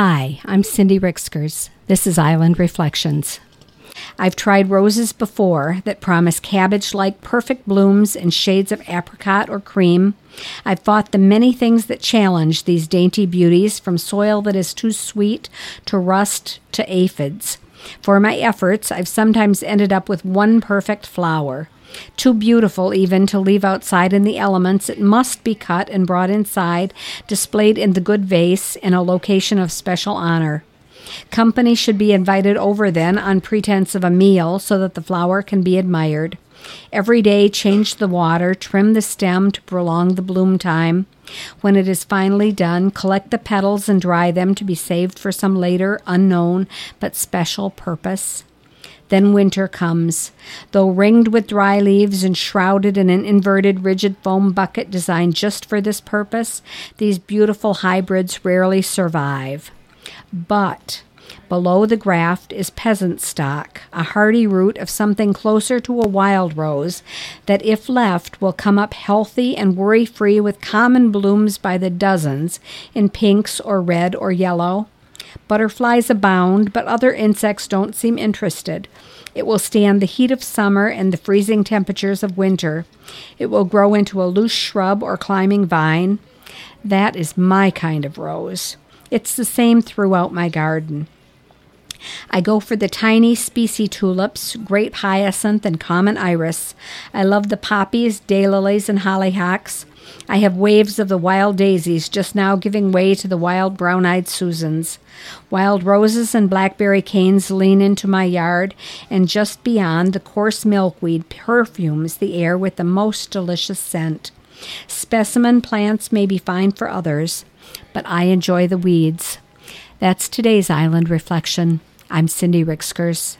Hi, I'm Cindy Ricksgers. This is Island Reflections. I've tried roses before that promise cabbage like perfect blooms in shades of apricot or cream. I've fought the many things that challenge these dainty beauties from soil that is too sweet to rust to aphids. For my efforts, I've sometimes ended up with one perfect flower. Too beautiful even to leave outside in the elements, it must be cut and brought inside, displayed in the good vase in a location of special honor. Company should be invited over then on pretense of a meal so that the flower can be admired. Every day change the water, trim the stem to prolong the bloom time. When it is finally done, collect the petals and dry them to be saved for some later, unknown, but special purpose. Then winter comes. Though ringed with dry leaves and shrouded in an inverted, rigid foam bucket designed just for this purpose, these beautiful hybrids rarely survive. But below the graft is peasant stock, a hardy root of something closer to a wild rose that, if left, will come up healthy and worry free with common blooms by the dozens in pinks or red or yellow. Butterflies abound, but other insects don't seem interested. It will stand the heat of summer and the freezing temperatures of winter. It will grow into a loose shrub or climbing vine. That is my kind of rose. It's the same throughout my garden. I go for the tiny species tulips, grape hyacinth, and common iris. I love the poppies, daylilies, and hollyhocks. I have waves of the wild daisies just now giving way to the wild brown eyed Susans. Wild roses and blackberry canes lean into my yard, and just beyond, the coarse milkweed perfumes the air with the most delicious scent. Specimen plants may be fine for others, but I enjoy the weeds. That's today's island reflection. I'm Cindy Ricksgers.